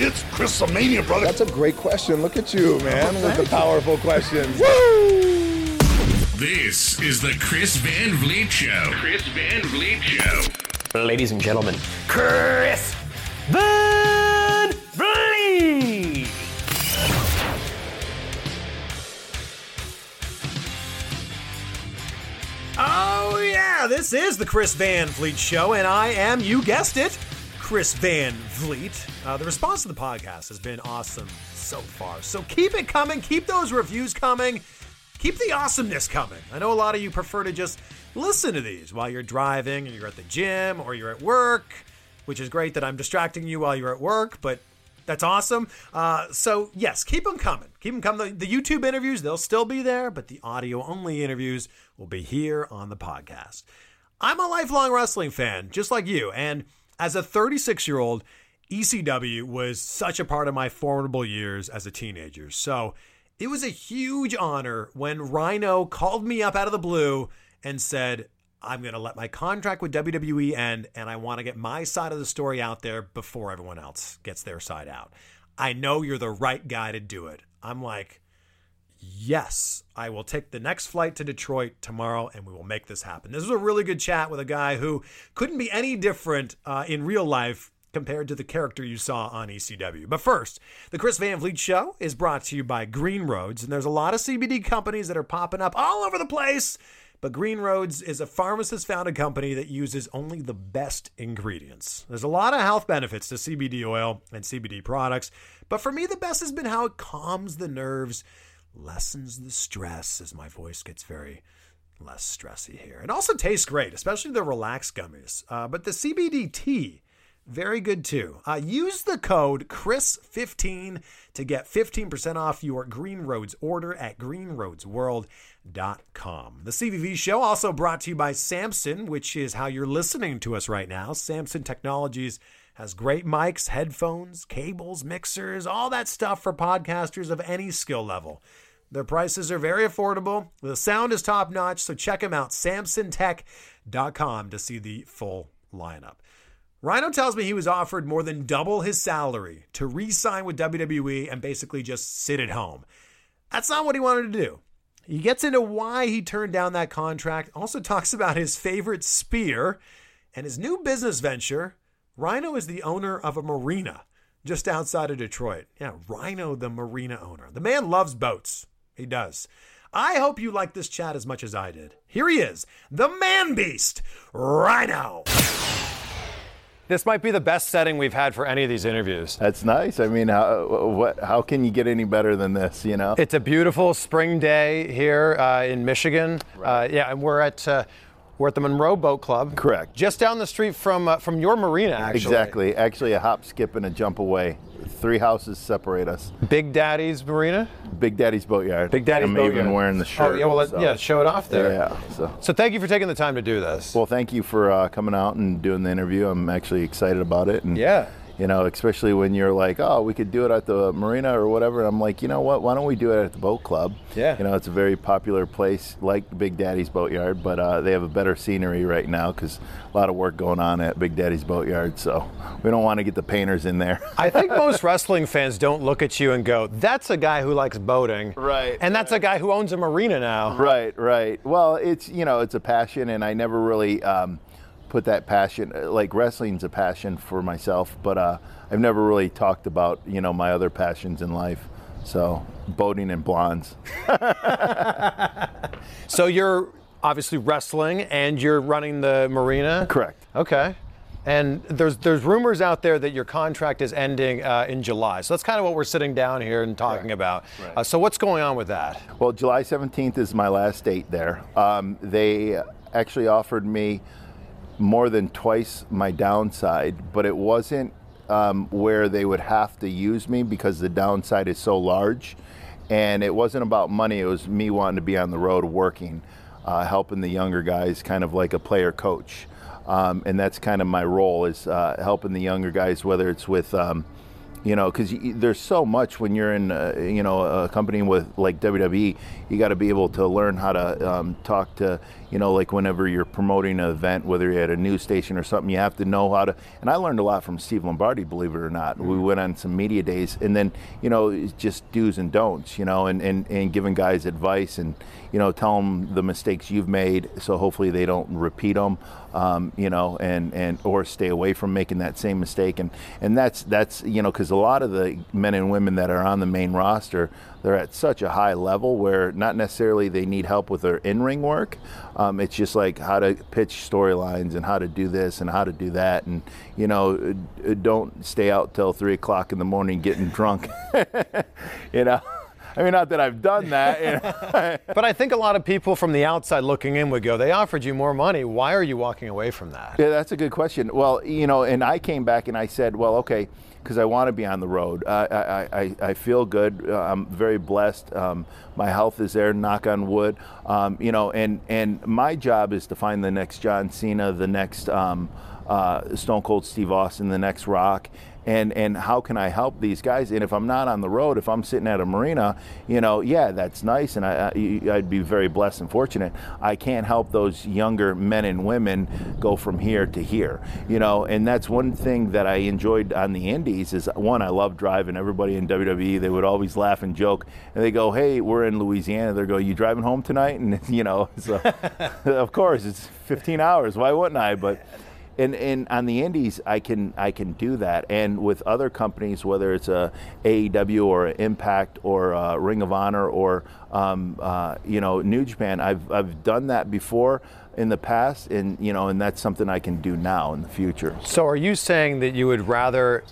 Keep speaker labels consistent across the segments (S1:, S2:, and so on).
S1: It's Chris Mania, brother.
S2: That's a great question. Look at you, man, with the powerful questions. Woo!
S3: This is the Chris Van Vliet Show. Chris Van Vliet Show.
S4: Ladies and gentlemen, Chris Van Vliet.
S5: Oh, yeah, this is the Chris Van Vliet Show, and I am, you guessed it, Chris Van Vliet. Uh, the response to the podcast has been awesome so far. So keep it coming, keep those reviews coming, keep the awesomeness coming. I know a lot of you prefer to just listen to these while you're driving and you're at the gym or you're at work, which is great that I'm distracting you while you're at work, but that's awesome. Uh, so, yes, keep them coming. Keep them coming. The, the YouTube interviews, they'll still be there, but the audio only interviews will be here on the podcast. I'm a lifelong wrestling fan, just like you. And as a 36 year old, ECW was such a part of my formidable years as a teenager. So, it was a huge honor when Rhyno called me up out of the blue and said, I'm going to let my contract with WWE end and I want to get my side of the story out there before everyone else gets their side out. I know you're the right guy to do it. I'm like, yes, I will take the next flight to Detroit tomorrow and we will make this happen. This was a really good chat with a guy who couldn't be any different uh, in real life compared to the character you saw on ECW. But first, the Chris Van Vliet Show is brought to you by Green Roads, and there's a lot of CBD companies that are popping up all over the place. But Green Roads is a pharmacist founded company that uses only the best ingredients. There's a lot of health benefits to CBD oil and CBD products, but for me, the best has been how it calms the nerves, lessens the stress as my voice gets very less stressy here. It also tastes great, especially the relaxed gummies. Uh, but the CBD tea, very good too. Uh, use the code CHRIS15 to get 15% off your Green Roads order at greenroadsworld.com. The CVV show also brought to you by Samson, which is how you're listening to us right now. Samson Technologies has great mics, headphones, cables, mixers, all that stuff for podcasters of any skill level. Their prices are very affordable. The sound is top notch, so check them out, samsontech.com to see the full lineup. Rhyno tells me he was offered more than double his salary to re sign with WWE and basically just sit at home. That's not what he wanted to do. He gets into why he turned down that contract, also talks about his favorite spear and his new business venture. Rhyno is the owner of a marina just outside of Detroit. Yeah, Rhyno, the marina owner. The man loves boats. He does. I hope you like this chat as much as I did. Here he is, the man beast, Rhyno.
S6: This might be the best setting we've had for any of these interviews.
S7: That's nice. I mean, how, what, how can you get any better than this, you know?
S6: It's a beautiful spring day here uh, in Michigan. Uh, yeah, and we're at. Uh, we're at the Monroe Boat Club.
S7: Correct.
S6: Just down the street from uh, from your marina, actually.
S7: Exactly. Actually, a hop, skip, and a jump away. Three houses separate us.
S6: Big Daddy's Marina.
S7: Big Daddy's Boatyard.
S6: Big Daddy's
S7: I'm
S6: Boatyard.
S7: even wearing the shirt.
S6: Oh, yeah, well, let-
S7: so-
S6: yeah, show it off there.
S7: Yeah. So.
S6: So thank you for taking the time to do this.
S7: Well, thank you for uh, coming out and doing the interview. I'm actually excited about it. And
S6: Yeah.
S7: You know, especially when you're like, oh, we could do it at the marina or whatever. And I'm like, you know what? Why don't we do it at the boat club?
S6: Yeah.
S7: You know, it's a very popular place like Big Daddy's Boatyard, but uh, they have a better scenery right now because a lot of work going on at Big Daddy's Boatyard. So we don't want to get the painters in there.
S6: I think most wrestling fans don't look at you and go, "That's a guy who likes boating."
S7: Right,
S6: And that's a guy who owns a marina now.
S7: Right, right. Well, it's you know it's a passion, and I never really um, put that passion like wrestling's a passion for myself, but uh, I've never really talked about you know my other passions in life. So boating and blondes.
S6: So you're obviously wrestling and you're running the marina.
S7: Correct.
S6: Okay. And there's there's rumors out there that your contract is ending uh, in July. So that's kind of what we're sitting down here and talking about. Uh, so what's going on with that?
S7: Well, July 17th is my last date there. Um, they actually offered me more than twice my downside, but it wasn't um, where they would have to use me because the downside is so large. And it wasn't about money, it was me wanting to be on the road working, uh, helping the younger guys, kind of like a player coach. Um, and that's kind of my role is uh, helping the younger guys, whether it's with um, you know, because there's so much when you're in, uh, you know, a company with like WWE, you got to be able to learn how to um, talk to, you know, like whenever you're promoting an event, whether you're at a news station or something, you have to know how to. And I learned a lot from Steve Lombardi, believe it or not. We went on some media days, and then, you know, just do's and don'ts, you know, and, and, and giving guys advice and, you know, tell them the mistakes you've made, so hopefully they don't repeat them um, you know, and, and or stay away from making that same mistake. And, and that's, that's you know, because a lot of the men and women that are on the main roster, they're at such a high level where not necessarily they need help with their in-ring work. Um, it's just like how to pitch storylines and how to do this and how to do that. And, you know, uh, don't stay out till three o'clock in the morning getting drunk, you know. I mean, not that I've done that. You know?
S5: but I think a lot of people from the outside looking in would go, they offered you more money. Why are you walking away from that?
S7: Yeah, that's a good question. Well, you know, and I came back and I said, well, okay, because I want to be on the road. I, I, I, I feel good. Uh, I'm very blessed. Um, my health is there, knock on wood. Um, you know, and, and my job is to find the next John Cena, the next um, uh, Stone Cold Steve Austin, the next Rock and and how can I help these guys? And if I'm not on the road, if I'm sitting at a marina, you know, yeah, that's nice, and I, I'd be very blessed and fortunate. I can't help those younger men and women go from here to here, you know, and that's one thing that I enjoyed on the Indies is one, I love driving. Everybody in WWE, they would always laugh and joke, and they go, "Hey, we're in Louisiana." They go, "You driving home tonight?" And you know, so of course it's 15 hours. Why wouldn't I? But and, and on the indies I can I can do that. And with other companies whether it's a AEW or Impact or a Ring of Honor or um, uh, you know New Japan I've, I've done that before in the past. And you know and that's something I can do now in the future.
S5: So are you saying that you would rather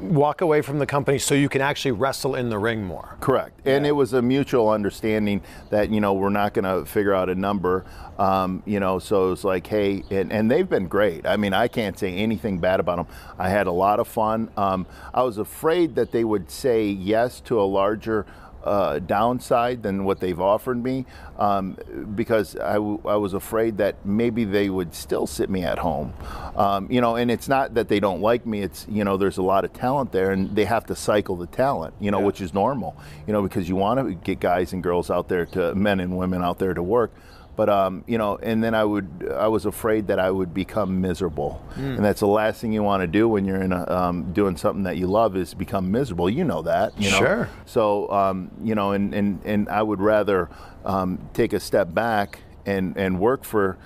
S5: walk away from the company so you can actually wrestle in the ring more.
S7: Correct. And yeah. it was a mutual understanding that, you know, we're not going to figure out a number. Um, you know, so it's like, hey, and, and they've been great. I mean, I can't say anything bad about them. I had a lot of fun. Um, I was afraid that they would say yes to a larger uh, downside than what they've offered me um, because I, w- I was afraid that maybe they would still sit me at home. Um, you know, and it's not that they don't like me, it's, you know, there's a lot of talent there and they have to cycle the talent, you know, yeah. which is normal, you know, because you want to get guys and girls out there to, men and women out there to work. But um, you know, and then I would, I was afraid that I would become miserable, mm. and that's the last thing you want to do when you're in a, um, doing something that you love is become miserable. You know that, you know?
S5: Sure.
S7: So um, you know, and and and I would rather um, take a step back and and work for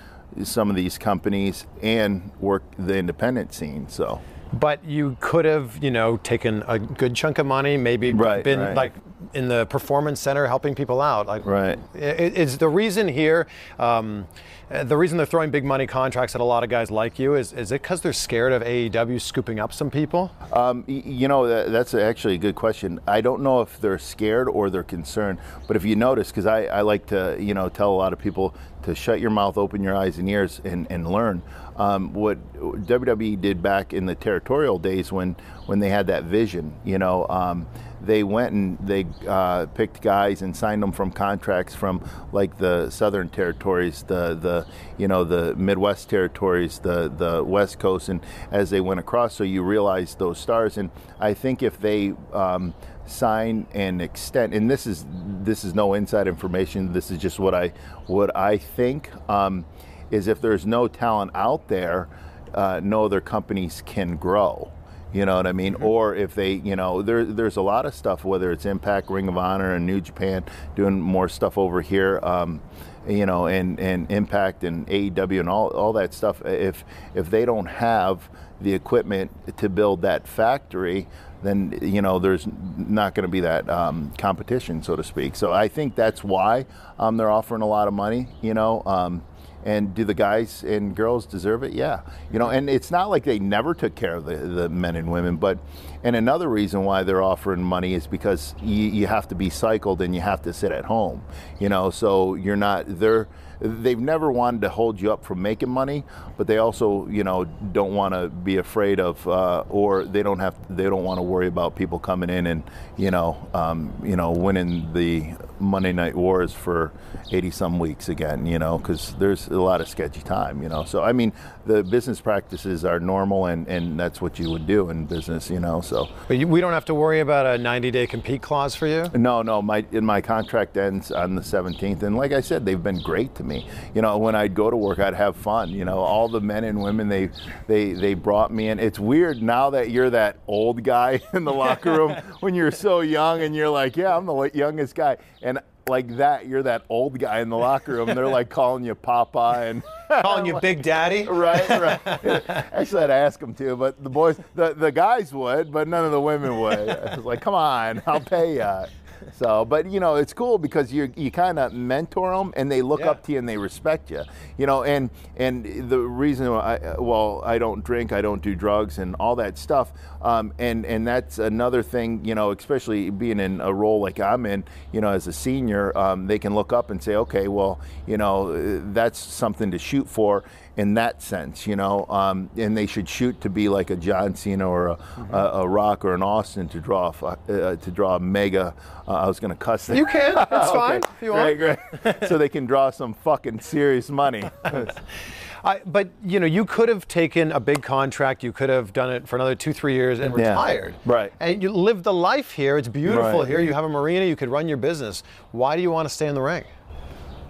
S7: some of these companies and work the independent scene. So
S5: but you could have, you know, taken a good chunk of money, maybe
S7: right,
S5: been
S7: right.
S5: like in the performance center helping people out. Like,
S7: right.
S5: Is the reason here, um, the reason they're throwing big money contracts at a lot of guys like you is, is it because they're scared of AEW scooping up some people?
S7: Um, you know, that, that's actually a good question. I don't know if they're scared or they're concerned, but if you notice, because I, I like to, you know, tell a lot of people to shut your mouth, open your eyes and ears, and, and learn. Um, what WWE did back in the territorial days when, when they had that vision, you know, um, they went and they uh, picked guys and signed them from contracts from like the southern territories, the the you know the Midwest territories, the the West Coast, and as they went across, so you realize those stars. And I think if they um, sign and extend, and this is this is no inside information. This is just what I what I think um, is if there's no talent out there, uh, no other companies can grow. You know what I mean? Mm-hmm. Or if they, you know, there, there's a lot of stuff, whether it's Impact, Ring of Honor, and New Japan, doing more stuff over here. Um, you know, and, and Impact and AEW and all, all that stuff. If if they don't have the equipment to build that factory, then you know there's not going to be that um, competition, so to speak. So I think that's why um, they're offering a lot of money. You know, um, and do the guys and girls deserve it? Yeah. You know, and it's not like they never took care of the, the men and women, but, and another reason why they're offering money is because you, you have to be cycled and you have to sit at home, you know, so you're not, they're, they've never wanted to hold you up from making money, but they also, you know, don't want to be afraid of, uh, or they don't have, they don't want to worry about people coming in and, you know, um, you know, winning the Monday Night Wars for 80 some weeks again, you know, because there's a lot of sketchy time, you know. So, I mean, the business practices are normal and, and that's what you would do in business, you know. So,
S5: But you, we don't have to worry about a 90-day compete clause for you.
S7: no, no, my in my contract ends on the 17th, and like I said, they've been great to me. You know, when I'd go to work, I'd have fun. You know, all the men and women they they they brought me in. It's weird now that you're that old guy in the locker room when you're so young and you're like, yeah, I'm the youngest guy, and like that, you're that old guy in the locker room. They're like calling you Papa and
S5: Calling you Big Daddy.
S7: right, right. Actually, I'd ask them to, but the boys, the, the guys would, but none of the women would. I was like, come on, I'll pay you. So, but you know, it's cool because you you kind of mentor them and they look
S5: Yeah.
S7: up to you and they respect you. You know, and and the reason I well, I don't drink, I don't do drugs, and all that stuff. Um, and and that's another thing. You know, especially being in a role like I'm in. You know, as a senior, um, they can look up and say, okay, well, you know, uh, that's something to shoot for in that sense, you know, um, and they should shoot to be like a John Cena or a, a, a Rock or an Austin to draw a uh, to draw a mega. Uh, I was going to cuss. That.
S5: You can. That's
S7: Okay.
S5: fine if you want.
S7: Great, great. so they can draw some fucking serious money.
S5: I, but you know, you could have taken a big contract. You could have done it for another two, three years and
S7: Yeah.
S5: retired.
S7: Right.
S5: And you live the life here. It's beautiful
S7: Right.
S5: here. You have a marina. You could run your business. Why do you want to stay in the ring?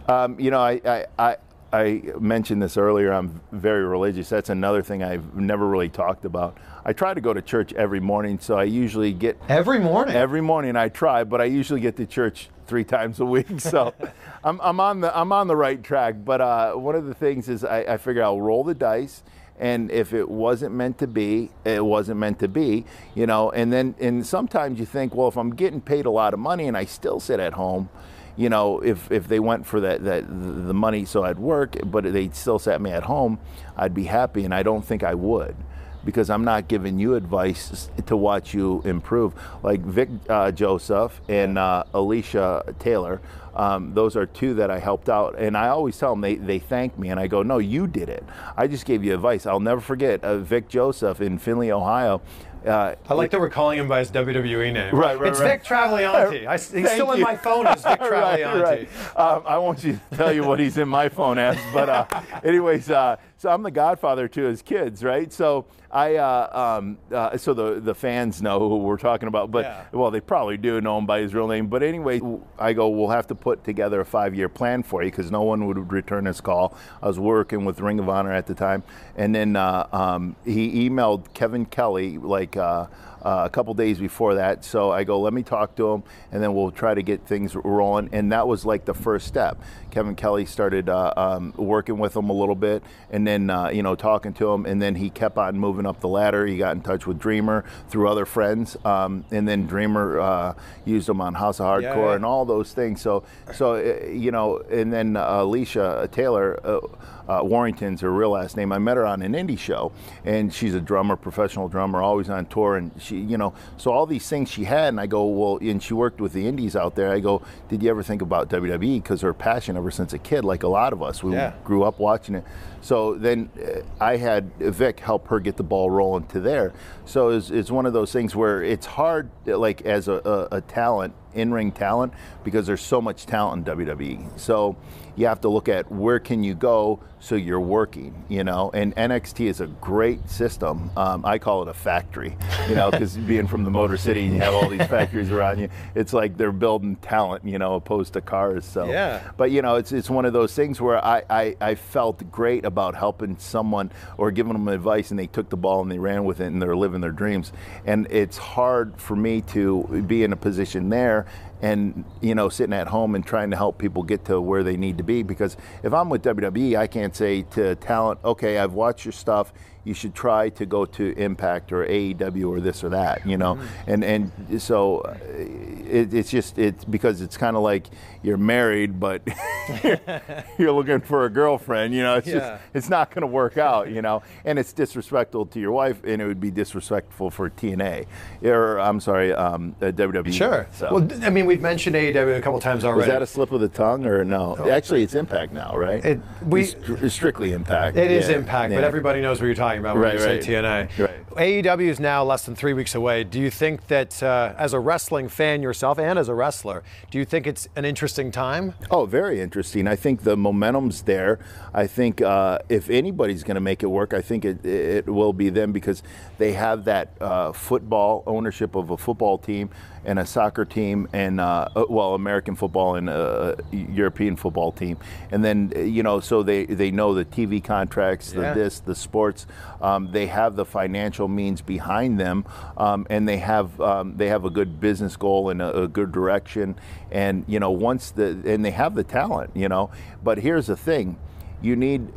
S7: Um, you know, I, I, I, I mentioned this earlier. I'm very religious. That's another thing I've never really talked about. I try to go to church every morning, so I usually get
S5: Every morning.
S7: Every morning I try, but I usually get to church three times a week. So I'm, I'm on the I'm on the right track. But uh, one of the things is I, I figure I'll roll the dice. And if it wasn't meant to be, it wasn't meant to be, you know. And then, and sometimes you think, well, if I'm getting paid a lot of money and I still sit at home, you know, if, if they went for that, that the money so I'd work, but they still sat me at home, I'd be happy, and I don't think I would because I'm not giving you advice to watch you improve. Like Vic uh, Joseph and uh, Alicia Taylor, um, those are two that I helped out. And I always tell them, they, they thank me. And I go, no, you did it. I just gave you advice. I'll never forget uh, Vic Joseph in Findlay, Ohio. Uh,
S5: I like that we're calling him by his WWE name.
S7: Right, right,
S5: It's
S7: right.
S5: Vic Travagliante. I, he's
S7: Thank
S5: still in my phone as Vic
S7: right,
S5: Travagliante.
S7: right. Um, I won't you tell you what he's in my phone as, but uh, anyways, uh, so I'm the godfather to his kids, right? So I, uh, um, uh, so the the fans know who we're talking about, but
S5: Yeah.
S7: well, they probably do know him by his real name. But anyway, I go, we'll have to put together a five year plan for you because no one would return his call. I was working with Ring of Honor at the time, and then uh, um, he emailed Kevin Kelly like. Uh, uh, a couple days before that. So I go, let me talk to him, and then we'll try to get things rolling. And that was like the first step. Kevin Kelly started uh, um, working with him a little bit, and then uh, you know talking to him, and then he kept on moving up the ladder. He got in touch with Dreamer through other friends, um, and then Dreamer uh, used him on House of Hardcore
S5: Yeah, yeah.
S7: and all those things. So so uh, you know, and then uh, Alicia Taylor. Uh, uh, Warrington's her real last name. I met her on an indie show, and she's a drummer, professional drummer, always on tour. And she, you know, so all these things she had, and I go, well, and she worked with the indies out there. I go, did you ever think about WWE? Because her passion ever since a kid, like a lot of us, we
S5: Yeah.
S7: grew up watching it. So then uh, I had Vic help her get the ball rolling to there. So it's, it's one of those things where it's hard, like as a, a, a talent, in-ring talent, because there's so much talent in WWE. So you have to look at where can you go so you're working, you know. And NXT is a great system. Um, I call it a factory, you know, because being from the Motor City, you have all these factories around you. It's like they're building talent, you know, opposed to cars. So
S5: Yeah.
S7: but you know, it's it's one of those things where I, I, I felt great about helping someone or giving them advice, and they took the ball and they ran with it, and they're living their dreams. And it's hard for me to be in a position there and you know sitting at home and trying to help people get to where they need to be. Because if I'm with WWE I can't say to talent okay I've watched your stuff. You should try to go to Impact or AEW or this or that you know? And and so uh, it, it's just it's because it's kind of like you're married, but you're looking for a girlfriend. You know, it's
S5: Yeah.
S7: just it's not going to work out. You know, and it's disrespectful to your wife, and it would be disrespectful for TNA, or I'm sorry, um, uh, WWE.
S5: Sure.
S7: So.
S5: Well, I mean, we've mentioned AEW a couple times already.
S7: was that a slip of the tongue or no? Actually, it's Impact now, right?
S5: It- we-
S7: It's str- it's strictly Impact.
S5: It is
S7: Yeah,
S5: Impact, but everybody knows what you're talking about when
S7: Right,
S5: you say. TNA.
S7: Right.
S5: AEW is now less than three weeks away. Do you think that, uh, as a wrestling fan yourself and as a wrestler, do you think it's an interesting time?
S7: Oh, very interesting. I think the momentum's there. I think uh, if anybody's going to make it work, I think it, it will be them because they have that uh, football ownership of a football team and a soccer team and uh, uh, well, American football and uh, European football team, and then you know, so they they know the TV contracts, the
S5: Yeah.
S7: this, the sports. Um, they have the financial means behind them, um, and they have um, they have a good business goal and a, a good direction. And you know, once the and they have the talent, you know. But here's the thing, you need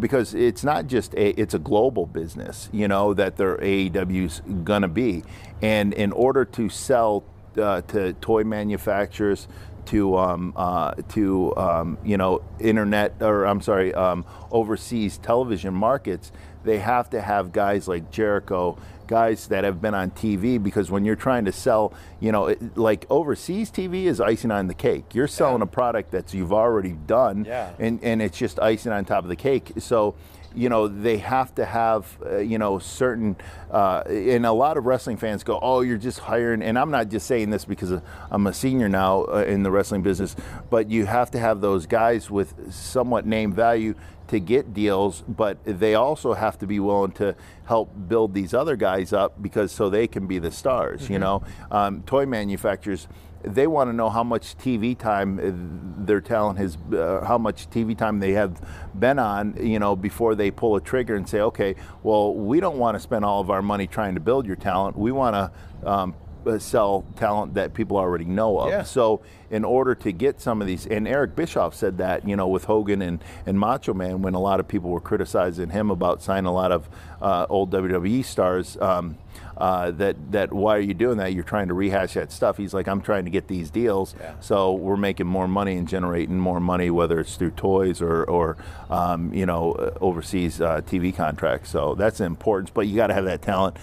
S7: because it's not just a it's a global business, you know, that their AEW's gonna be, and in order to sell uh, to toy manufacturers to um, uh, to um, you know internet or I'm sorry um, overseas television markets, they have to have guys like Jericho, guys that have been on TV because when you're trying to sell, you know, it, like overseas TV is icing on the cake. You're selling a product that you've already done,
S5: Yeah.
S7: and and it's just icing on top of the cake. So. You know they have to have uh, you know certain, uh, and a lot of wrestling fans go, "Oh, you're just hiring." And I'm not just saying this because I'm a senior now uh, in the wrestling business, but you have to have those guys with somewhat name value to get deals, but they also have to be willing to help build these other guys up because so they can be the stars. You know, um, toy manufacturers. They want to know how much TV time uh, their talent has, uh, how much TV time they have been on, you know, before they pull a trigger and say, okay, well, we don't want to spend all of our money trying to build your talent. We want to um, sell talent that people already know of.
S5: Yeah.
S7: So in order to get some of these, and Eric Bischoff said that, you know, with Hogan and, and Macho Man, when a lot of people were criticizing him about signing a lot of uh, old WWE stars, um, uh, that that why are you doing that? You're trying to rehash that stuff. He's like, I'm trying to get these deals, so we're making more money and generating more money, whether it's through toys or or um, you know uh, overseas uh, TV contracts. So that's important. But you got to have that talent,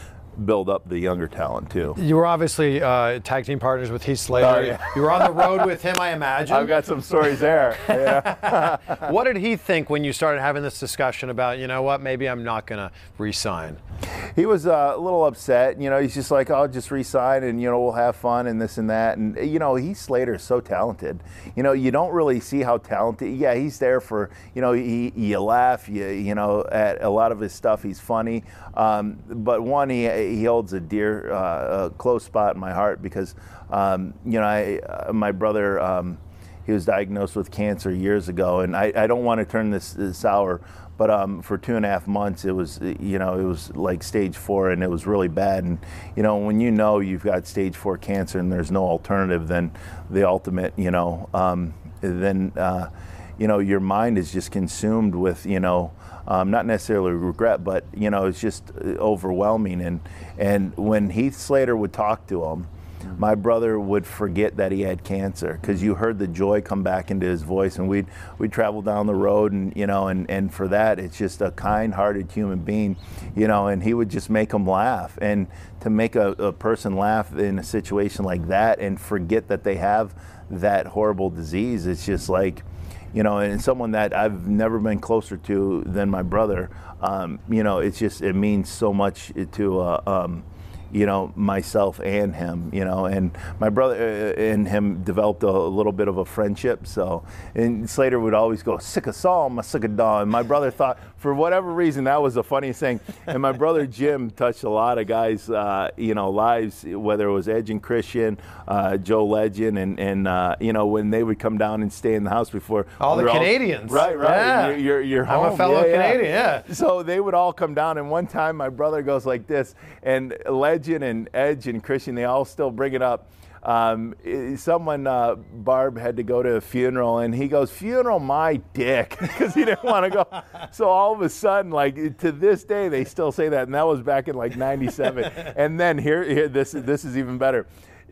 S7: build up the younger talent too.
S5: You were obviously uh, tag team partners with Heath Slater.
S7: Oh, yeah.
S5: You were on the road with him, I imagine.
S7: I've got some stories there. Yeah.
S5: what did he think when you started having this discussion about, you know what, maybe I'm not going to re-sign?
S7: he was uh, a little upset. You know, he's just like, I'll just resign and, you know, we'll have fun and this and that. And, you know, Heath Slater is so talented. You know, you don't really see how talented. Yeah, he's there for, you know, he, you laugh, you, you know, at a lot of his stuff. He's funny. Um, but one, he, he holds a dear, uh, a close spot in my heart because, um, you know, I, uh, my brother, um, he was diagnosed with cancer years ago, and I, I don't want to turn this, this sour, but um, for two and a half months, it was you know it was like stage four, and it was really bad. And you know when you know you've got stage four cancer and there's no alternative, then the ultimate, you know, um, then uh, you know your mind is just consumed with you know. Um, not necessarily regret, but you know, it's just uh, overwhelming. And and when Heath Slater would talk to him, my brother would forget that he had cancer because you heard the joy come back into his voice and we'd we'd travel down the road and you know and and for that it's just a kind-hearted human being you know and he would just make them laugh and to make a, a person laugh in a situation like that and forget that they have that horrible disease it's just like you know, and someone that I've never been closer to than my brother. Um, you know, it's just it means so much to. Uh, um, you know myself and him you know and my brother uh, and him developed a, little bit of a friendship so and slater would always go sick of saw my sick of dawn my brother thought for whatever reason that was the funniest thing and my brother jim touched a lot of guys uh, you know lives whether it was edge and christian uh, joe legend and and uh, you know when they would come down and stay in the house before
S5: All the
S7: we were
S5: Canadians.
S7: right right
S5: Yeah.
S7: you're, you're, you're
S5: I'm a fellow
S7: Yeah, yeah.
S5: Canadian, yeah.
S7: So they would all come down, and one time my brother goes like this, and Legend and Edge and Christian, they all still bring it up. Um, someone, uh, Barb, had to go to a funeral, and he goes, "Funeral, my dick," because he didn't want to go. So all of a sudden, like to this day, they still say that, and that was back in like '97. and then here, here, this this is even better.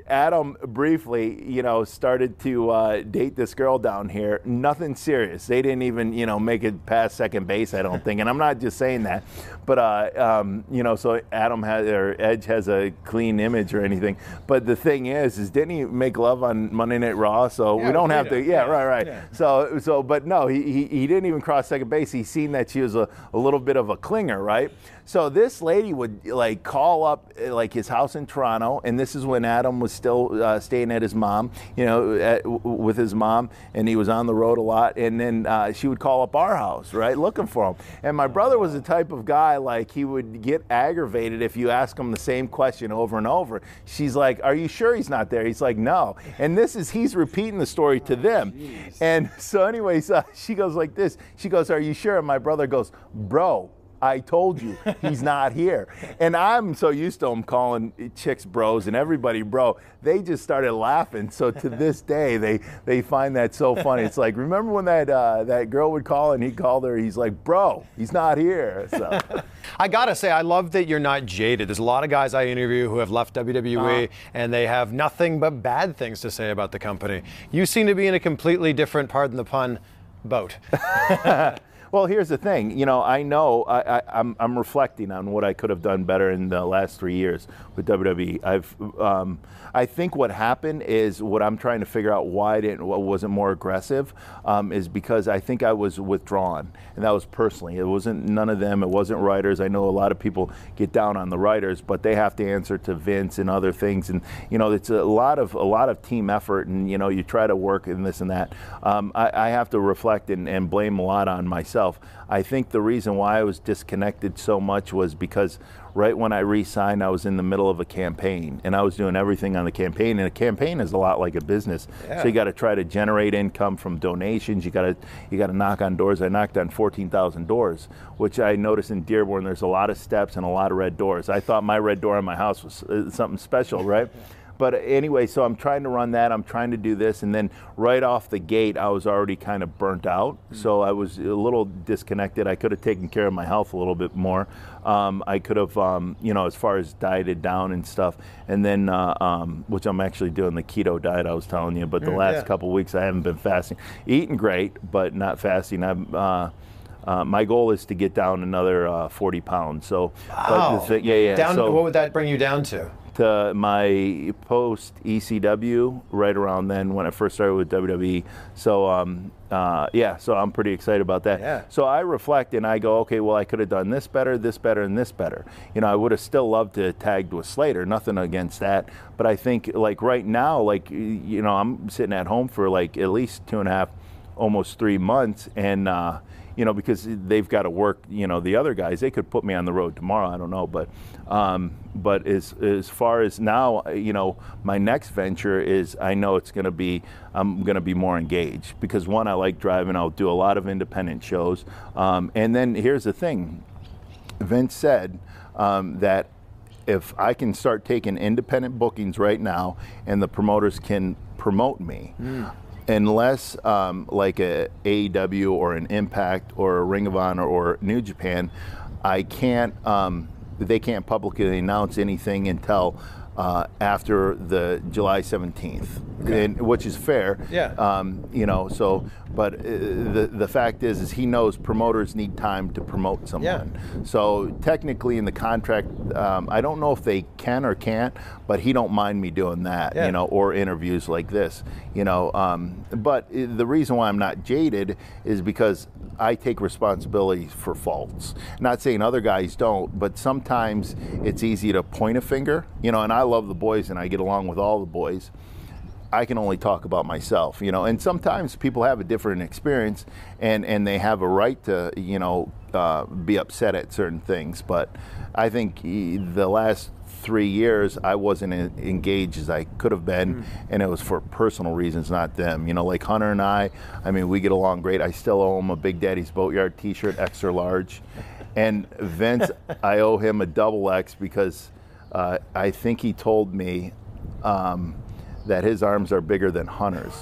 S7: Adam briefly, you know, started to uh, date this girl down here. Nothing serious. They didn't even, you know, make it past second base. I don't think. And I'm not just saying that, but uh, um, you know, so Adam has or Edge has a clean image or anything. But the thing is, is didn't he make love on Monday Night Raw? So
S5: Yeah,
S7: we don't have to. Yeah,
S5: Yeah,
S7: right, right.
S5: yeah.
S7: So, so, but no, he, he, he didn't even cross second base. He seen that she was a, a little bit of a clinger, right? So this lady would like call up uh, like his house in Toronto, and this is when Adam was still uh, staying at his mom, you know, at, with his mom, and he was on the road a lot. And then uh, she would call up our house, right, looking for him. And my brother was the type of guy like he would get aggravated if you ask him the same question over and over. She's like, "Are you sure he's not there?" He's like, "No." And this is he's repeating the story to them. And so, anyways, uh, she goes like this. She goes, "Are you sure?" And my brother goes, "Bro." I told you he's not here. And I'm so used to him calling chicks bros and everybody bro. They just started laughing. So to this day, they they find that so funny. It's like, remember when that uh, that girl would call and he called her, he's like, bro, he's not here. So
S5: I gotta say, I love that you're not jaded. There's a lot of guys I interview who have left WWE
S7: Uh-huh.
S5: and they have nothing but bad things to say about the company. You seem to be in a completely different, pardon the pun, boat.
S7: Well, here's the thing. You know, I know I, I'm reflecting on what I could have done better in the last three years with WWE. I've, um, I think what happened is what I'm trying to figure out why I didn't, what wasn't more aggressive, um, is because I think I was withdrawn, and that was personally. It wasn't none of them. It wasn't writers. I know a lot of people get down on the writers, but they have to answer to Vince and other things, and you know, it's a lot of a lot of team effort, and you know, you try to work in this and that. Um, I, I have to reflect and, and blame a lot on myself. I think the reason why I was disconnected so much was because right when I re-signed, I was in the middle of a campaign, and I was doing everything on the campaign. And a campaign is a lot like a business, so you got to try to generate income from donations. You got to you got to knock on doors. I knocked on 14,000 doors, which I noticed in Dearborn. There's a lot of steps and a lot of red doors. I thought my red door on my house was uh, something special, right? But anyway, so I'm trying to run that. I'm trying to do this, and then right off the gate, I was already kind of burnt out. So I was a little disconnected. I could have taken care of my health a little bit more. Um, I could have, um, you know, as far as dieted down and stuff. And then, uh, um, which I'm actually doing the keto diet I was telling you. But the last
S5: yeah.
S7: couple weeks, I haven't been fasting, eating great, but not fasting. I'm. Uh, uh, my goal is to get down another uh, 40 pounds. So, but the thi- yeah, yeah.
S5: Down,
S7: so,
S5: what would that bring you down to?
S7: To my post ECW right around then when I first started with WWE. So um, uh, yeah, so I'm pretty excited about that.
S5: Yeah.
S7: So I reflect and I go, okay, well I could have done this better, this better, and this better. You know, I would have still loved to have tagged with Slater. Nothing against that, but I think like right now, like you know, I'm sitting at home for like at least two and a half, almost three months, and. Uh, you know, because they've got to work. You know, the other guys they could put me on the road tomorrow. I don't know, but um, but as as far as now, you know, my next venture is I know it's going to be I'm going to be more engaged because one I like driving. I'll do a lot of independent shows, um, and then here's the thing. Vince said um, that if I can start taking independent bookings right now and the promoters can promote me, unless um, like a AEW or an Impact or a Ring of Honor or New Japan, I can't. Um, they can't publicly announce anything until uh, after the July 17th, and, which is fair.
S5: Yeah.
S7: Um, you know. So, but uh, the the fact is, is he knows promoters need time to promote someone. Yeah. So technically, in the contract, um, I don't know if they can or can't, but he don't mind me doing that.
S5: Yeah.
S7: You know, or interviews like this. You know. Um, but the reason why I'm not jaded is because I take responsibility for faults. Not saying other guys don't, but sometimes it's easy to point a finger. You know, and I love the boys and I get along with all the boys. I can only talk about myself, you know, and sometimes people have a different experience and, and they have a right to, you know, uh, be upset at certain things. But I think the last three years, I wasn't engaged as I could have been, and it was for personal reasons, not them. You know, like Hunter and I, I mean, we get along great. I still owe him a Big Daddy's Boatyard t shirt, extra large. And Vince, I owe him a double X because uh, I think he told me um, that his arms are bigger than Hunter's.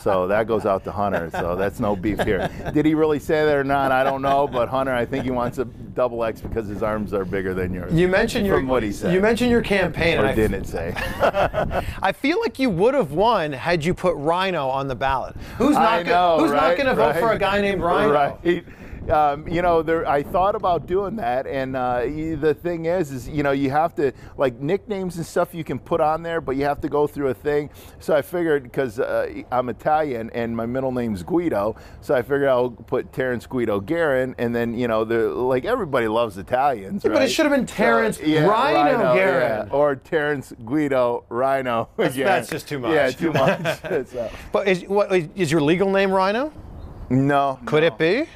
S7: so that goes out to Hunter. So that's no beef here. Did he really say that or not? I don't know. But Hunter, I think he wants a double X because his arms are bigger than yours.
S5: You mentioned your
S7: what he said.
S5: You mentioned your campaign.
S7: or
S5: I-
S7: didn't say.
S5: I feel like you would have won had you put Rhyno on the ballot. Who's not gonna,
S7: know,
S5: Who's not
S7: right?
S5: going to vote for a guy named Rhyno?
S7: Right. Um, you know, there, I thought about doing that, and uh, y- the thing is, is you know, you have to like nicknames and stuff you can put on there, but you have to go through a thing. So I figured because uh, I'm Italian and my middle name's Guido, so I figured I'll put Terrence Guido Gerin, and then you know, the like everybody loves Italians,
S5: but it should have been Terrence
S7: So, yeah,
S5: Rhyno Gerin.
S7: yeah, or Terrence Guido Rhyno.
S5: That's-
S7: Gerin.
S5: that's just too much.
S7: Yeah, too much. So,
S5: But is, what, is your legal name Rhyno?
S7: no,
S5: Could
S7: no.
S5: it be?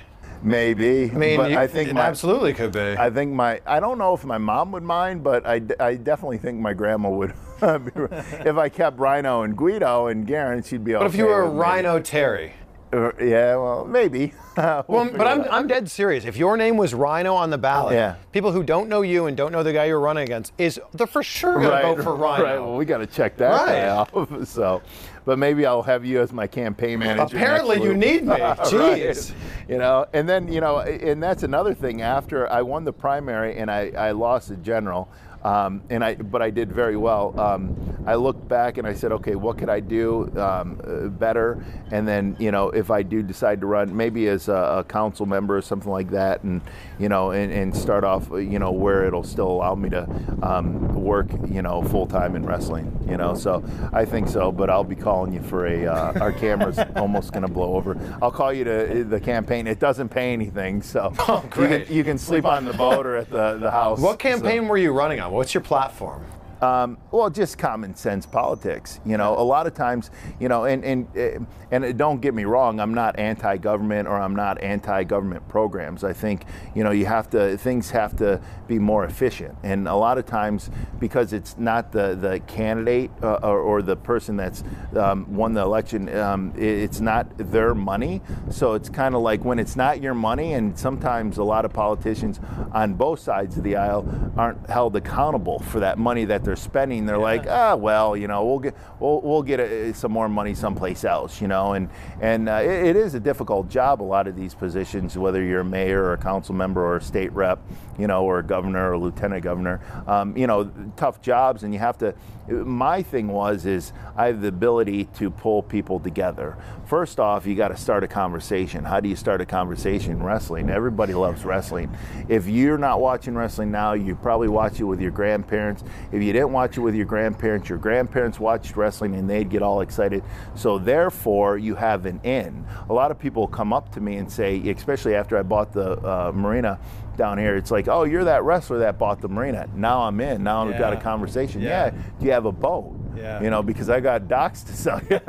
S7: Maybe.
S5: I mean,
S7: but
S5: you-
S7: I think
S5: it
S7: my,
S5: absolutely could be.
S7: I think my I don't know if my mom would mind, but I, I definitely think my grandma would. if I kept Rhyno and Guido and Gerin, she'd be okay.
S5: but if you were
S7: with me.
S5: Rhyno Terry?
S7: Uh, yeah, well, maybe. We'll
S5: but I'm, I'm dead serious. If your name was Rhyno on the ballot,
S7: Yeah.
S5: people who don't know you and don't know the guy you're running against is they're for sure going to vote for Rhyno.
S7: Right. Well, we got to check that
S5: Right.
S7: off. So, but maybe I'll have you as my campaign manager.
S5: Apparently you need me.
S7: Right.
S5: Jeez.
S7: You know, and then you know, and that's another thing. After I won the primary and I, I lost the general. Um, and I, but I did very well. Um, I looked back and I said, okay, what could I do um, uh, better? And then, you know, if I do decide to run, maybe as a, a council member or something like that, and you know, and, and start off, uh, you know, where it'll still allow me to um, work, you know, full time in wrestling. You know, so I think so. But I'll be calling you for a. Uh, our camera's almost going to blow over. I'll call you to the campaign. It doesn't pay anything, so
S5: Oh,
S7: you can, you can sleep on the boat or at the, the house.
S5: What
S7: so.
S5: campaign were you running on? What's your platform?
S7: Um, well, just common sense politics. You know, a lot of times, you know, and and and don't get me wrong, I'm not anti-government or I'm not anti-government programs. I think you know you have to things have to be more efficient, and a lot of times because it's not the the candidate uh, or, or the person that's um, won the election, um, it, it's not their money. So it's kind of like when it's not your money, and sometimes a lot of politicians on both sides of the aisle aren't held accountable for that money that they're spending. They're like, ah, well, you know, we'll get we'll, we'll get uh some more money someplace else, you know, and and uh, it, it is a difficult job. A lot of these positions, whether you're a mayor or a council member or a state rep, you know, or a governor or a lieutenant governor, um, you know, tough jobs, and you have to. My thing was is I have the ability to pull people together. First off, you got to start a conversation. How do you start a conversation wrestling? Everybody loves wrestling. If you're not watching wrestling now, you probably watch it with your grandparents. If you didn't watch it with your grandparents, your grandparents watched wrestling and they'd get all excited. So therefore, you have an in. A lot of people come up to me and say, especially after I bought the uh, marina down here, it's like, oh, you're that wrestler that bought the marina. Now I'm in. Now I've got a conversation.
S5: Yeah.
S7: Yeah. Do you have a boat?
S5: Yeah.
S7: You know, because I got docks to sell you.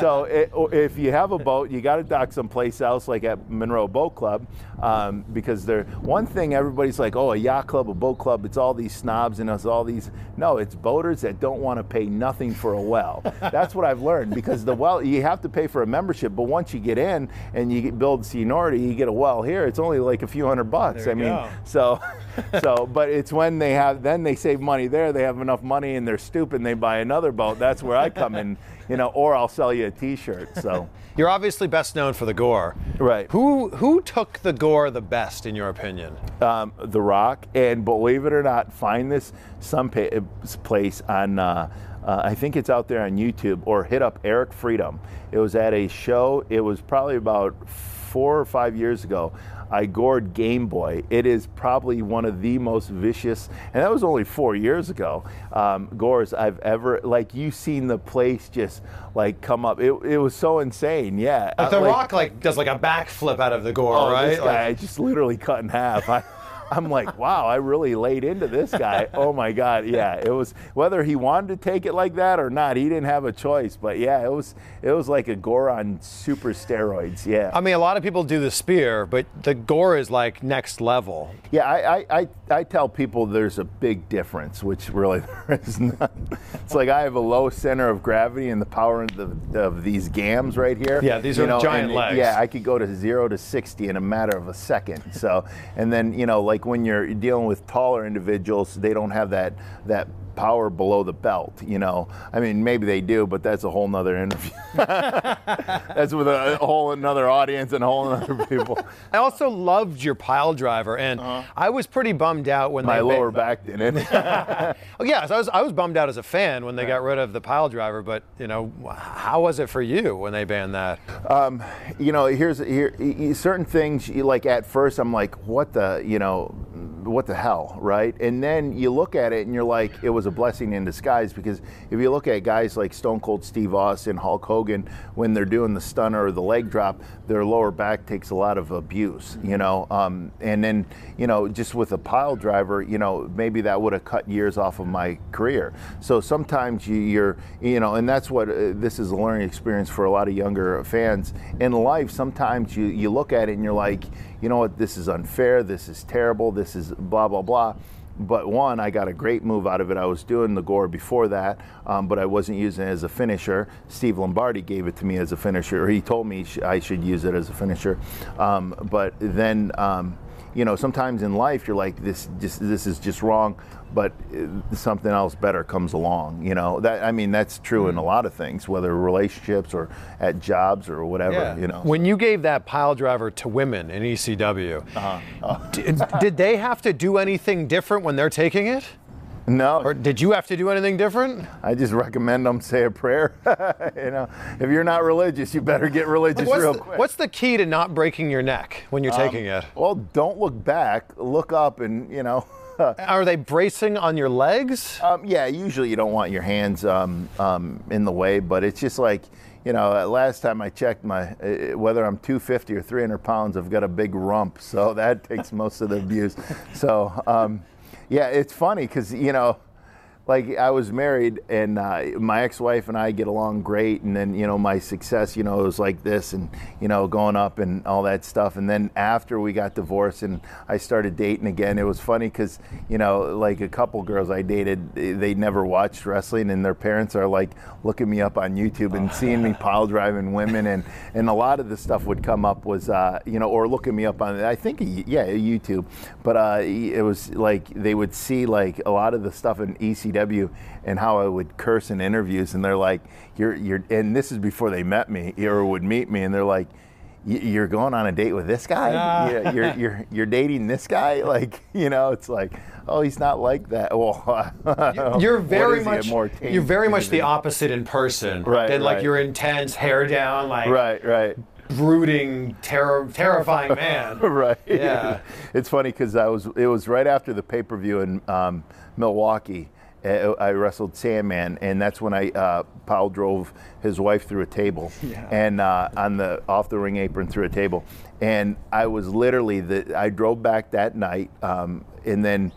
S7: so it, if you have a boat, you got to dock someplace else, like at Monroe Boat Club, um, because they're one thing. Everybody's like, oh, a yacht club, a boat club. It's all these snobs and it's all these. No, it's boaters that don't want to pay nothing for a well. That's what I've learned because the well you have to pay for a membership, but once you get in and you build seniority, you get a well here. It's only like a few hundred bucks. I mean,
S5: go.
S7: so, so, but it's when they have, then they save money there. They have enough money and they're stupid and they buy another boat. That's where I come in, you know, or I'll sell you a T-shirt. So,
S5: You're obviously best known for the gore.
S7: Right.
S5: Who who took the gore the best in your opinion?
S7: um, The Rock, and believe it or not, find this some pa- place on. Uh, uh, I think it's out there on YouTube, or hit up Eric Freedom. It was at a show. It was probably about four or five years ago. I gored Game Boy. It is probably one of the most vicious, and that was only four years ago. Um, gores I've ever like. you've seen the place just like come up. It, it was so insane. Yeah,
S5: Like
S7: Uh,
S5: the Rock like does like a backflip out of the gore,
S7: Oh,
S5: right?
S7: This guy I just literally cut in half. I, I'm like, wow, I really laid into this guy. Oh my God, yeah. It was whether he wanted to take it like that or not. He didn't have a choice. But yeah, it was it was like a gore on super steroids. Yeah.
S5: I mean, a lot of people do the spear, but the gore is like next level.
S7: Yeah, I, I, I, I tell people there's a big difference, which really there is not. It's like I have a low center of gravity and the power of, the, of these gams right here.
S5: Yeah, these are giant
S7: and,
S5: legs.
S7: Yeah, I could go to zero to 60 in a matter of a second. So, and then, you know, like when you're dealing with taller individuals, they don't have that, that power below the belt. You know, I mean, maybe they do, but that's a whole nother interview. that's with a, whole another audience and a whole other people.
S5: I also loved your pile driver, and I was pretty bummed out when
S7: Uh-huh. My
S5: they
S7: lower back didn't.
S5: Oh, yes, I was. I was bummed out as a fan when they got rid of the pile driver. But you know, how was it for you when they banned that?
S7: you know, here's here certain things. You, like at first, I'm like, what the, you know, what the hell, right? And then you look at it and you're like, it was a blessing in disguise because if you look at guys like Stone Cold Steve Austin, Hulk Hogan, when they're doing the stunner or the leg drop, their lower back takes a lot of abuse, you know. Um, and then, you know, just with a pile driver, you know, maybe that would have cut years off of my career. So sometimes you, you're, you know, and that's what uh, this is a learning experience for a lot of younger fans in life. Sometimes you, you look at it and you're like, you know what, this is unfair, this is terrible, this is blah, blah, blah. But one, I got a great move out of it. I was doing the gore before that, um, but I wasn't using it as a finisher. Steve Lombardi gave it to me as a finisher, he told me I should use it as a finisher. Um, but then, um, you know, sometimes in life you're like, this, just, this is just wrong, but uh, something else better comes along. You know, that I mean, that's true in a lot of things, whether relationships or at jobs or whatever. You know.
S5: When you gave that pile driver to women in ECW,
S7: Uh-huh.
S5: did, did they have to do anything different when they're taking it?
S7: No,
S5: Or did you have to do anything different?
S7: I just recommend them say a prayer. you know, if you're not religious, you better get religious
S5: What's
S7: real
S5: the,
S7: quick.
S5: what's the key to not breaking your neck when you're taking it?
S7: well, don't look back. Look up, and you know.
S5: Are they bracing on your legs?
S7: Um, yeah, usually you don't want your hands um, um, in the way, but it's just like, you know, uh, last time I checked my, uh, whether I'm 250 or 300 pounds, I've got a big rump, so that takes most of the abuse. So, um, yeah, it's funny because, you know, like I was married and uh, my ex-wife and I get along great, and then you know my success, you know, was like this, and you know going up and all that stuff. And then after we got divorced and I started dating again, it was funny because you know like a couple girls I dated, they never watched wrestling, and their parents are like looking me up on YouTube and seeing me pile driving women, and and a lot of the stuff would come up was uh, you know or looking me up on I think yeah YouTube, but uh, it was like they would see like a lot of the stuff in ECW and how I would curse in interviews, and they're like, "You're you're," and this is before they met me or would meet me, and they're like. "Y- You're going on a date with this guy. Yeah, you're you're you're dating this guy. Like you know, it's like, oh, he's not like that. Well,
S5: You're very
S7: is he, a
S5: much you're very much the opposite in person.
S7: Right,
S5: Than like
S7: right.
S5: your intense, hair down, like?
S7: Right, right.
S5: brooding, terror, terrifying man.
S7: right.
S5: Yeah.
S7: it's funny because I was. It was right after the pay per view in um, Milwaukee. I wrestled Sandman, and that's when I uh, pile drove his wife through a table, and uh, on the off the ring apron through a table, and I was literally the. I drove back that night, um, and then.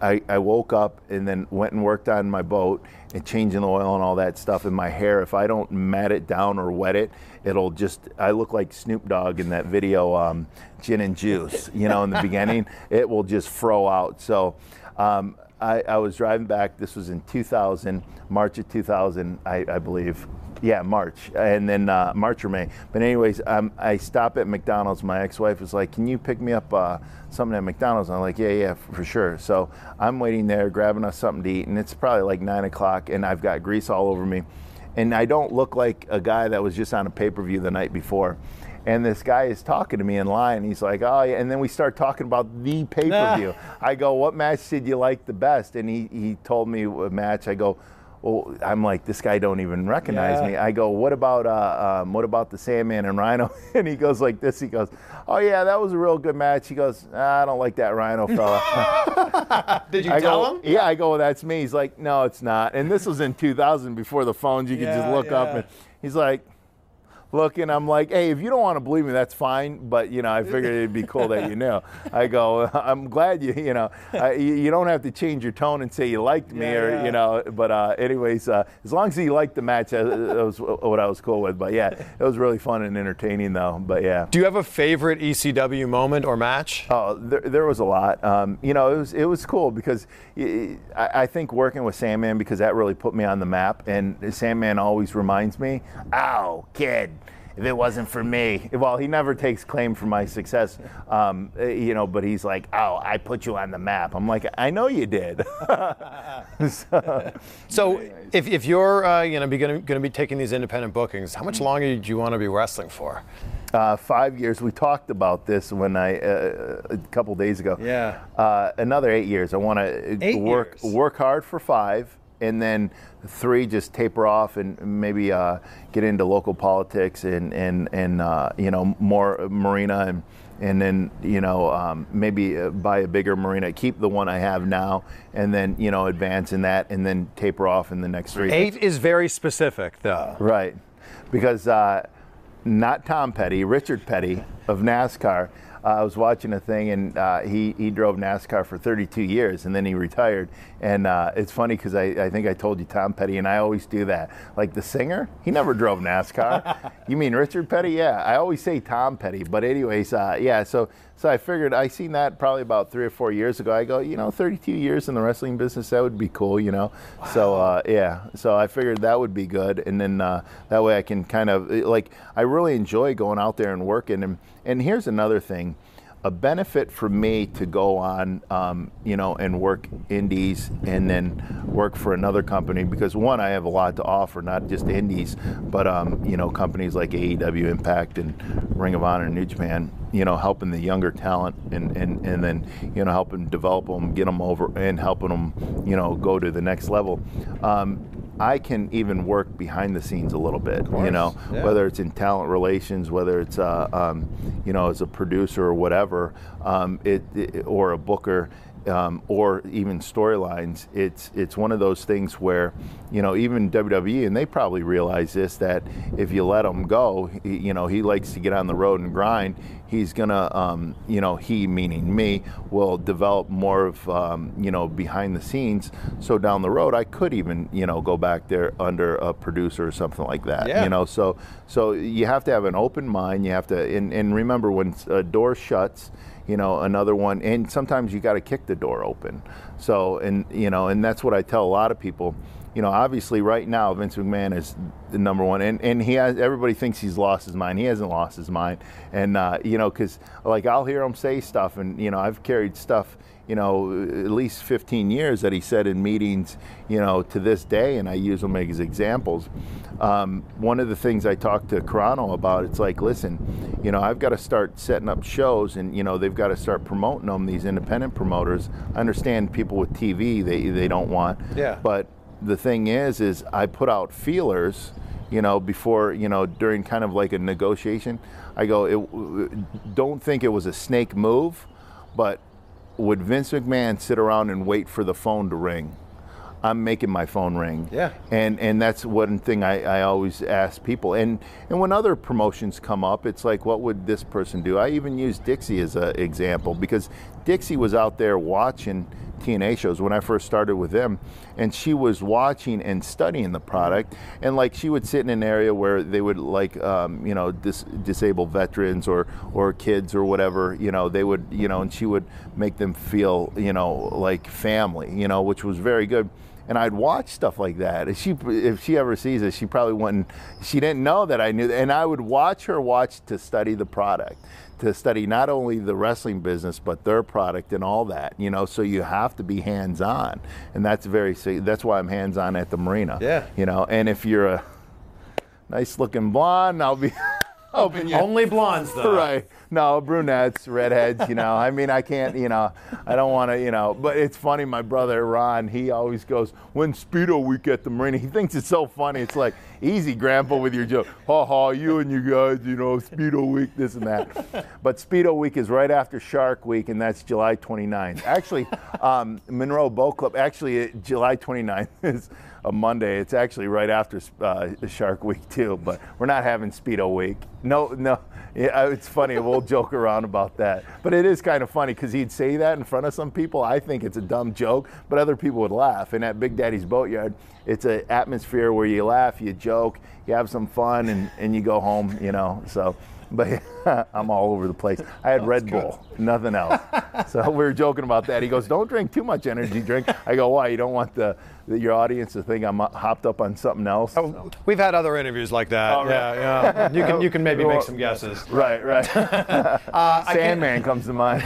S7: I, I woke up and then went and worked on my boat and changing the oil and all that stuff in my hair. If I don't mat it down or wet it, it'll just. I look like Snoop Dogg in that video, um, Gin and Juice. You know, in the beginning, it will just fro out. So. Um, I, I was driving back. This was in 2000, March of 2000, I, I believe. Yeah, March, and then uh, March or May. But anyways, um, I stop at McDonald's. My ex-wife was like, "Can you pick me up uh, something at McDonald's?" And I'm like, "Yeah, yeah, for sure." So I'm waiting there, grabbing us something to eat, and it's probably like nine o'clock, and I've got grease all over me, and I don't look like a guy that was just on a pay-per-view the night before. And this guy is talking to me in line. He's like, "Oh," yeah. and then we start talking about the pay-per-view. I go, "What match did you like the best?" And he he told me a match. I go, "Well," I'm like, "This guy don't even recognize
S5: Yeah.
S7: me." I go, "What about uh, um, what about the Sandman and Rhyno?" And he goes like this. He goes, "Oh yeah, that was a real good match." He goes, "Ah, "I don't like that Rhyno fella."
S5: Did you
S7: I
S5: tell
S7: go,
S5: him?
S7: Yeah, I go, that's me. He's like, no, it's not. And this was in 2000 before the phones. You could just
S5: Yeah,
S7: look up and he's like, looking. I'm like, hey, if you don't want to believe me, that's fine. But you know, I figured it'd be cool that you knew. I go, I'm glad you, you know, I, you, you don't have to change your tone and say you liked me
S5: Yeah,
S7: or
S5: yeah.
S7: you know. But uh, anyways, uh, as long as you liked the match, that was what I was cool with. But yeah, it was really fun and entertaining though. But yeah.
S5: Do you have a favorite ECW moment or match?
S7: Oh, there, there was a lot. Um, you know, it was it was cool because I think working with Sandman because that really put me on the map. And Sandman always reminds me, "Ow, kid," if it wasn't for me, well, he never takes claim for my success, um, uh, you know. But he's like, oh, I put you on the map. I'm like, I know you did. so,
S5: So if, if you're uh, you know going to be taking these independent bookings, how much longer do you want to be wrestling for?
S7: uh, five years. We talked about this when I uh, a couple days ago.
S5: Yeah.
S7: Uh, another eight years. I want to work
S5: years?
S7: work hard for five, and then three just taper off and maybe uh, get into local politics and and and uh, you know more marina and. And then you know um, maybe uh, buy a bigger marina, keep the one I have now, and then you know advance in that, and then taper off in the next three.
S5: Eight is very specific, though.
S7: Right. Because uh, not Tom Petty, Richard Petty of NASCAR. Uh, I was watching a thing, and uh, he he drove NASCAR for 32 years, and then he retired. And uh, it's funny because I, I think I told you Tom Petty, and I always do that. Like the singer, he never drove NASCAR. you mean Richard Petty? Yeah, I always say Tom Petty. But anyways, uh, yeah. So so I figured I seen that probably about three or four years ago. I go, you know, 32 years in the wrestling business, that would be cool, you know. So uh, yeah, so I figured that would be good, and then uh, that way I can kind of like I really enjoy going out there and working. And and here's another thing. A benefit for me to go on, um, you know, and work indies and then work for another company because one, I have a lot to offer, not just indies, but um, you know, companies like AEW Impact and Ring of Honor and New Japan, you know, helping the younger talent and, and, and then, you know, helping develop them, get them over and helping them, you know, go to the next level. Um, I can even work behind the scenes a little bit, you know,
S5: yeah.
S7: whether it's in talent relations, whether it's, uh, um, you know, as a producer or whatever, um, it, it- or a booker. Um, or even storylines, it's it's one of those things where, you know, even WWE and they probably realize this that if you let him go, he, you know, he likes to get on the road and grind. He's gonna, um, you know, he meaning me will develop more of, um, you know, behind the scenes. So down the road, I could even, you know, go back there under a producer or something like that.
S5: Yeah.
S7: You know, so so you have to have an open mind. You have to, and, and remember when a door shuts you know another one. And sometimes you got to kick the door open. So and you know and that's what i tell a lot of people you know obviously right now vince mcmahon is the number one and and he has everybody thinks he's lost his mind he hasn't lost his mind and uh, you know because like i'll hear him say stuff and you know i've carried stuff you know, at least 15 years that he said in meetings, you know, to this day, and I use them as examples. Um, one of the things I talked to Carrano about, it's like, listen, you know, I've got to start setting up shows, and you know, they've got to start promoting them. These independent promoters. I understand people with TV, they they don't want.
S5: Yeah.
S7: But the thing is, is I put out feelers. You know, before you know, during kind of like a negotiation, I go, it, don't think it was a snake move, but would Vince McMahon sit around and wait for the phone to ring? I'm making my phone ring.
S5: Yeah.
S7: And and that's one thing I, I always ask people. And and when other promotions come up, it's like, what would this person do? I even use Dixie as an example because Dixie was out there watching TNA shows when I first started with them, and she was watching and studying the product. And like she would sit in an area where they would like, um, you know, dis- disabled veterans or or kids or whatever. You know, they would, you know, and she would make them feel, you know, like family. You know, which was very good and I'd watch stuff like that. If she if she ever sees it, she probably wouldn't. She didn't know that I knew. And I would watch her watch to study the product, to study not only the wrestling business but their product and all that. You know, so you have to be hands on, and that's very. That's why I'm hands on at the marina.
S5: Yeah.
S7: You know, and if you're a nice looking blonde, I'll be. Helping you.
S8: Only blondes, though.
S7: Right. No, brunettes, redheads, you know. I mean, I can't, you know, I don't want to, you know. But it's funny, my brother Ron, he always goes, when Speedo Week at the Marina, he thinks it's so funny. It's like, easy, Grandpa, with your joke. Ha ha, you and you guys, you know, Speedo Week, this and that. But Speedo Week is right after Shark Week, and that's July 29th. Actually, um, Monroe Boat Club, actually, July 29th is a Monday. It's actually right after uh, Shark Week, too. But we're not having Speedo Week. No, no. Yeah, it's funny. We'll joke around about that. But it is kind of funny because he'd say that in front of some people. I think it's a dumb joke, but other people would laugh. And at Big Daddy's Boatyard, it's an atmosphere where you laugh, you joke, you have some fun, and, and you go home, you know. So, but I'm all over the place. I had Red Bull, nothing else. So we were joking about that. He goes, "Don't drink too much energy drink." I go, "Why? You don't want the your audience to think I'm hopped up on something else.
S9: Oh, we've had other interviews like that.
S7: Oh,
S9: yeah, yeah. You can you can maybe make some guesses.
S7: Right, right.
S9: Uh,
S7: Sandman comes to mind.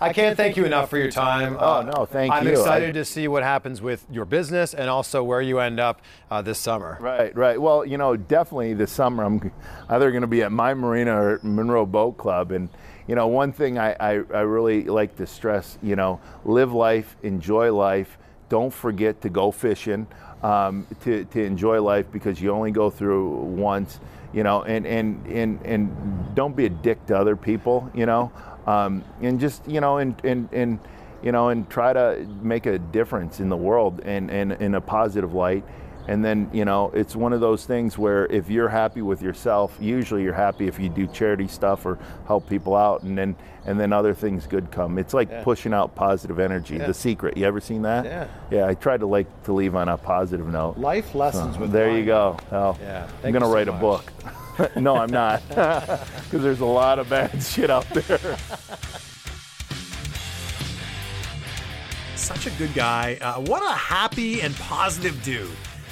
S9: I can't thank you enough for your time. Uh,
S7: Oh, no, thank you.
S9: I'm excited
S7: I-
S9: to see what happens with your business and also where you end up uh, this summer.
S7: Right, right. Well, you know, definitely this summer I'm either going to be at my marina or Monroe Boat Club. And, you know, one thing I, I, I really like to stress, you know, live life, enjoy life. Don't forget to go fishing, um, to, to enjoy life because you only go through once, you know, and, and, and, and don't be a dick to other people, you know, um, and just, you know, and, and, and, you know, and try to make a difference in the world and, and in a positive light. And then, you know, it's one of those things where if you're happy with yourself, usually you're happy if you do charity stuff or help people out, and then and then other things good come. It's like pushing out positive energy. The secret. You ever seen that?
S9: Yeah.
S7: Yeah. I tried to like to leave on a positive note.
S9: Life lessons with Rhyno.
S7: you go. Well,
S9: Yeah,
S7: I'm gonna
S9: so
S7: write a book. no, I'm not, because there's a lot of bad shit out there.
S5: such a good guy. Uh, what a happy and positive dude.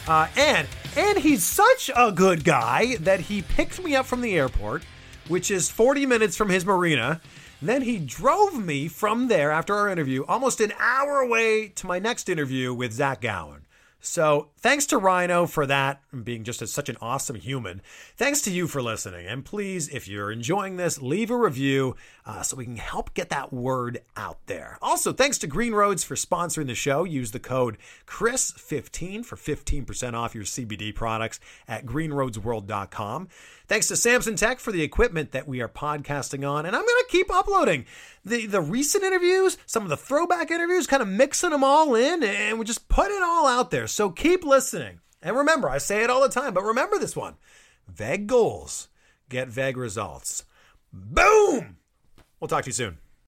S5: Uh, and and he's such a good guy that he picked me up from the airport, which is 40 minutes from his marina. Then he drove me from there after our interview, almost an hour away to my next interview with Zach Gowen. So thanks to Rhyno for that, and being just a, such an awesome human. Thanks to you for listening. And please, if you're enjoying this, leave a review uh, so we can help get that word out there. Also, thanks to Green Roads for sponsoring the show. Use the code CHRIS15 for 15% off your CBD products at greenroadsworld.com. Thanks to Samson Tech for the equipment that we are podcasting on. And I'm going to keep uploading the, the recent interviews, some of the throwback interviews, kind of mixing them all in, and we just put it all out there. So keep listening. And remember, I say it all the time, but remember this one vague goals get vague results. Boom! We'll talk to you soon.